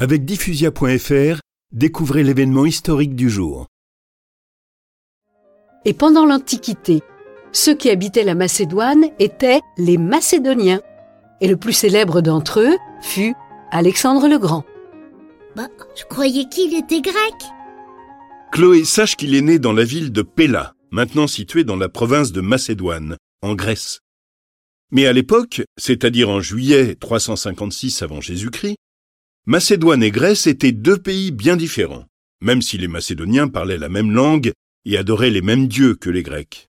Avec diffusia.fr, découvrez l'événement historique du jour. Et pendant l'Antiquité, ceux qui habitaient la Macédoine étaient les Macédoniens. Et le plus célèbre d'entre eux fut Alexandre le Grand. Bah, je croyais qu'il était grec. Chloé, sache qu'il est né dans la ville de Péla, maintenant située dans la province de Macédoine, en Grèce. Mais à l'époque, c'est-à-dire en juillet 356 avant Jésus-Christ, Macédoine et Grèce étaient deux pays bien différents, même si les Macédoniens parlaient la même langue et adoraient les mêmes dieux que les Grecs.